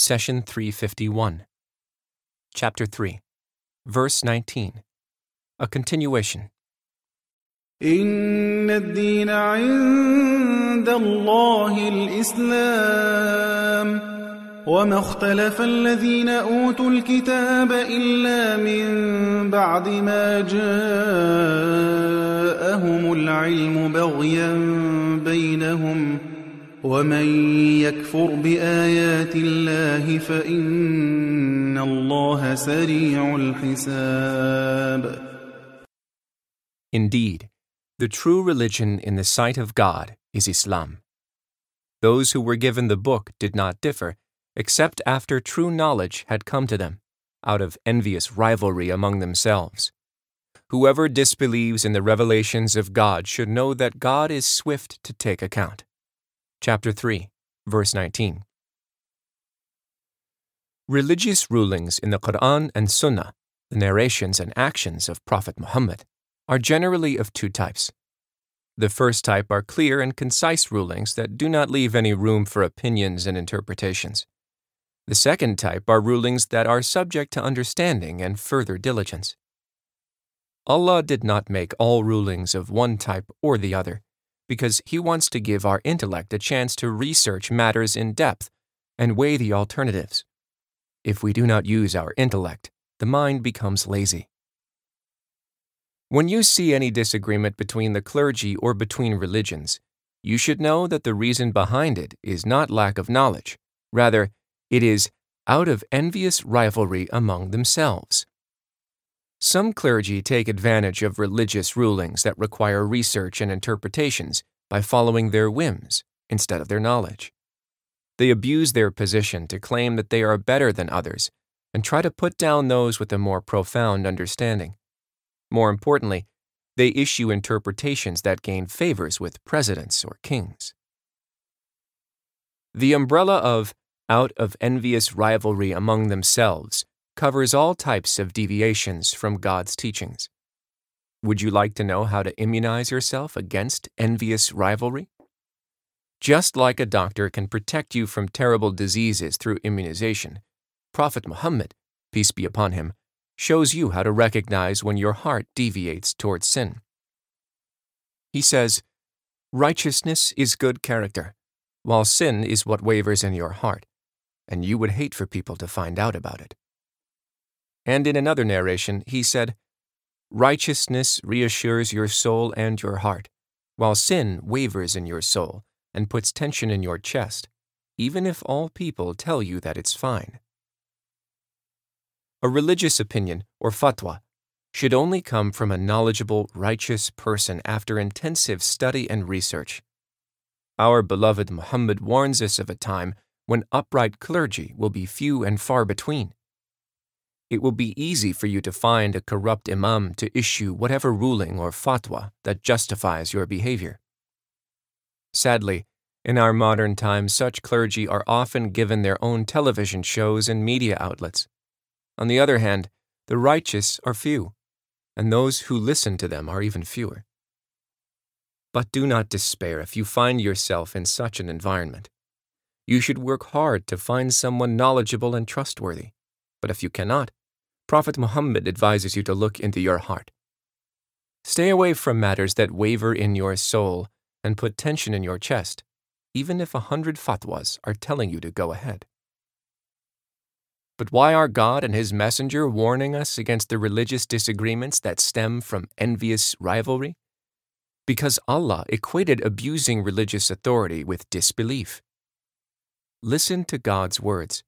Session 351. Chapter 3, Verse 19. A continuation. إن الدين عند الله الإسلام وما اختلف الذين أوتوا الكتاب إلا من بعد ما جاءهم العلم بغيا بينهم ومن يكفر بآيات الله فإن الله سريع الحساب Indeed, the true religion in the sight of God is Islam. Those who were given the book did not differ, except after true knowledge had come to them, out of envious rivalry among themselves. Whoever disbelieves in the revelations of God should know that God is swift to take account. Chapter 3, verse 19. Religious rulings in the Quran and Sunnah, the narrations and actions of Prophet Muhammad, are generally of two types. The first type are clear and concise rulings that do not leave any room for opinions and interpretations. The second type are rulings that are subject to understanding and further diligence. Allah did not make all rulings of one type or the other, because He wants to give our intellect a chance to research matters in depth and weigh the alternatives. If we do not use our intellect, the mind becomes lazy. When you see any disagreement between the clergy or between religions, you should know that the reason behind it is not lack of knowledge. Rather, it is out of envious rivalry among themselves. Some clergy take advantage of religious rulings that require research and interpretations by following their whims instead of their knowledge. They abuse their position to claim that they are better than others and try to put down those with a more profound understanding. More importantly, they issue interpretations that gain favors with presidents or kings. The umbrella of out of envious rivalry among themselves covers all types of deviations from God's teachings. Would you like to know how to immunize yourself against envious rivalry? Just like a doctor can protect you from terrible diseases through immunization, Prophet Muhammad, peace be upon him, shows you how to recognize when your heart deviates towards sin. He says, Righteousness is good character, while sin is what wavers in your heart, and you would hate for people to find out about it. And in another narration, he said, Righteousness reassures your soul and your heart, while sin wavers in your soul and puts tension in your chest, even if all people tell you that it's fine. A religious opinion, or fatwa, should only come from a knowledgeable, righteous person after intensive study and research. Our beloved Muhammad warns us of a time when upright clergy will be few and far between. It will be easy for you to find a corrupt imam to issue whatever ruling or fatwa that justifies your behavior. Sadly, in our modern times, such clergy are often given their own television shows and media outlets. On the other hand, the righteous are few, and those who listen to them are even fewer. But do not despair if you find yourself in such an environment. You should work hard to find someone knowledgeable and trustworthy. But if you cannot, Prophet Muhammad advises you to look into your heart. Stay away from matters that waver in your soul and put tension in your chest, even if a hundred fatwas are telling you to go ahead. But why are God and His messenger warning us against the religious disagreements that stem from envious rivalry? Because Allah equated abusing religious authority with disbelief. Listen to God's words.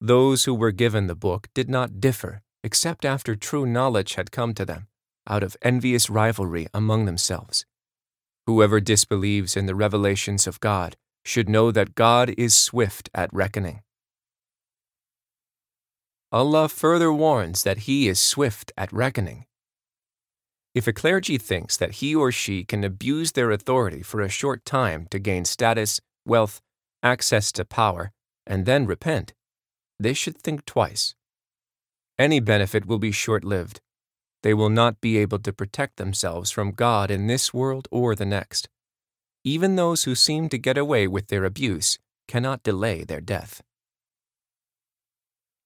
Those who were given the book did not differ except after true knowledge had come to them, out of envious rivalry among themselves. Whoever disbelieves in the revelations of God should know that God is swift at reckoning. Allah further warns that He is swift at reckoning. If a clergy thinks that he or she can abuse their authority for a short time to gain status, wealth, access to power, and then repent, they should think twice. Any benefit will be short lived. They will not be able to protect themselves from God in this world or the next. Even those who seem to get away with their abuse cannot delay their death.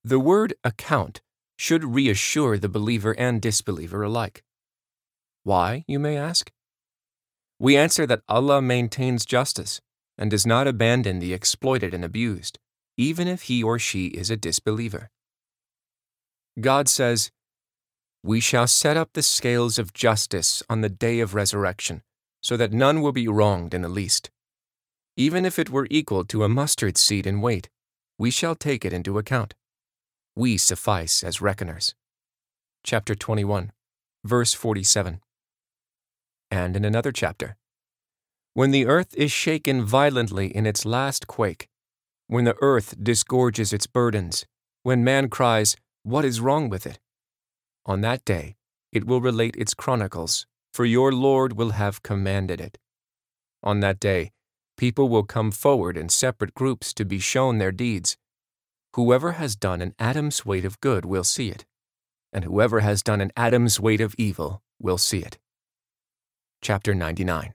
The word account should reassure the believer and disbeliever alike. Why, you may ask? We answer that Allah maintains justice and does not abandon the exploited and abused, even if he or she is a disbeliever. God says, We shall set up the scales of justice on the day of resurrection, so that none will be wronged in the least. Even if it were equal to a mustard seed in weight, we shall take it into account. We suffice as reckoners. Chapter 21, verse 47. And in another chapter, when the earth is shaken violently in its last quake, when the earth disgorges its burdens, when man cries, What is wrong with it? On that day, it will relate its chronicles, for your Lord will have commanded it. On that day, people will come forward in separate groups to be shown their deeds. Whoever has done an atom's weight of good will see it, and whoever has done an atom's weight of evil will see it. Chapter 99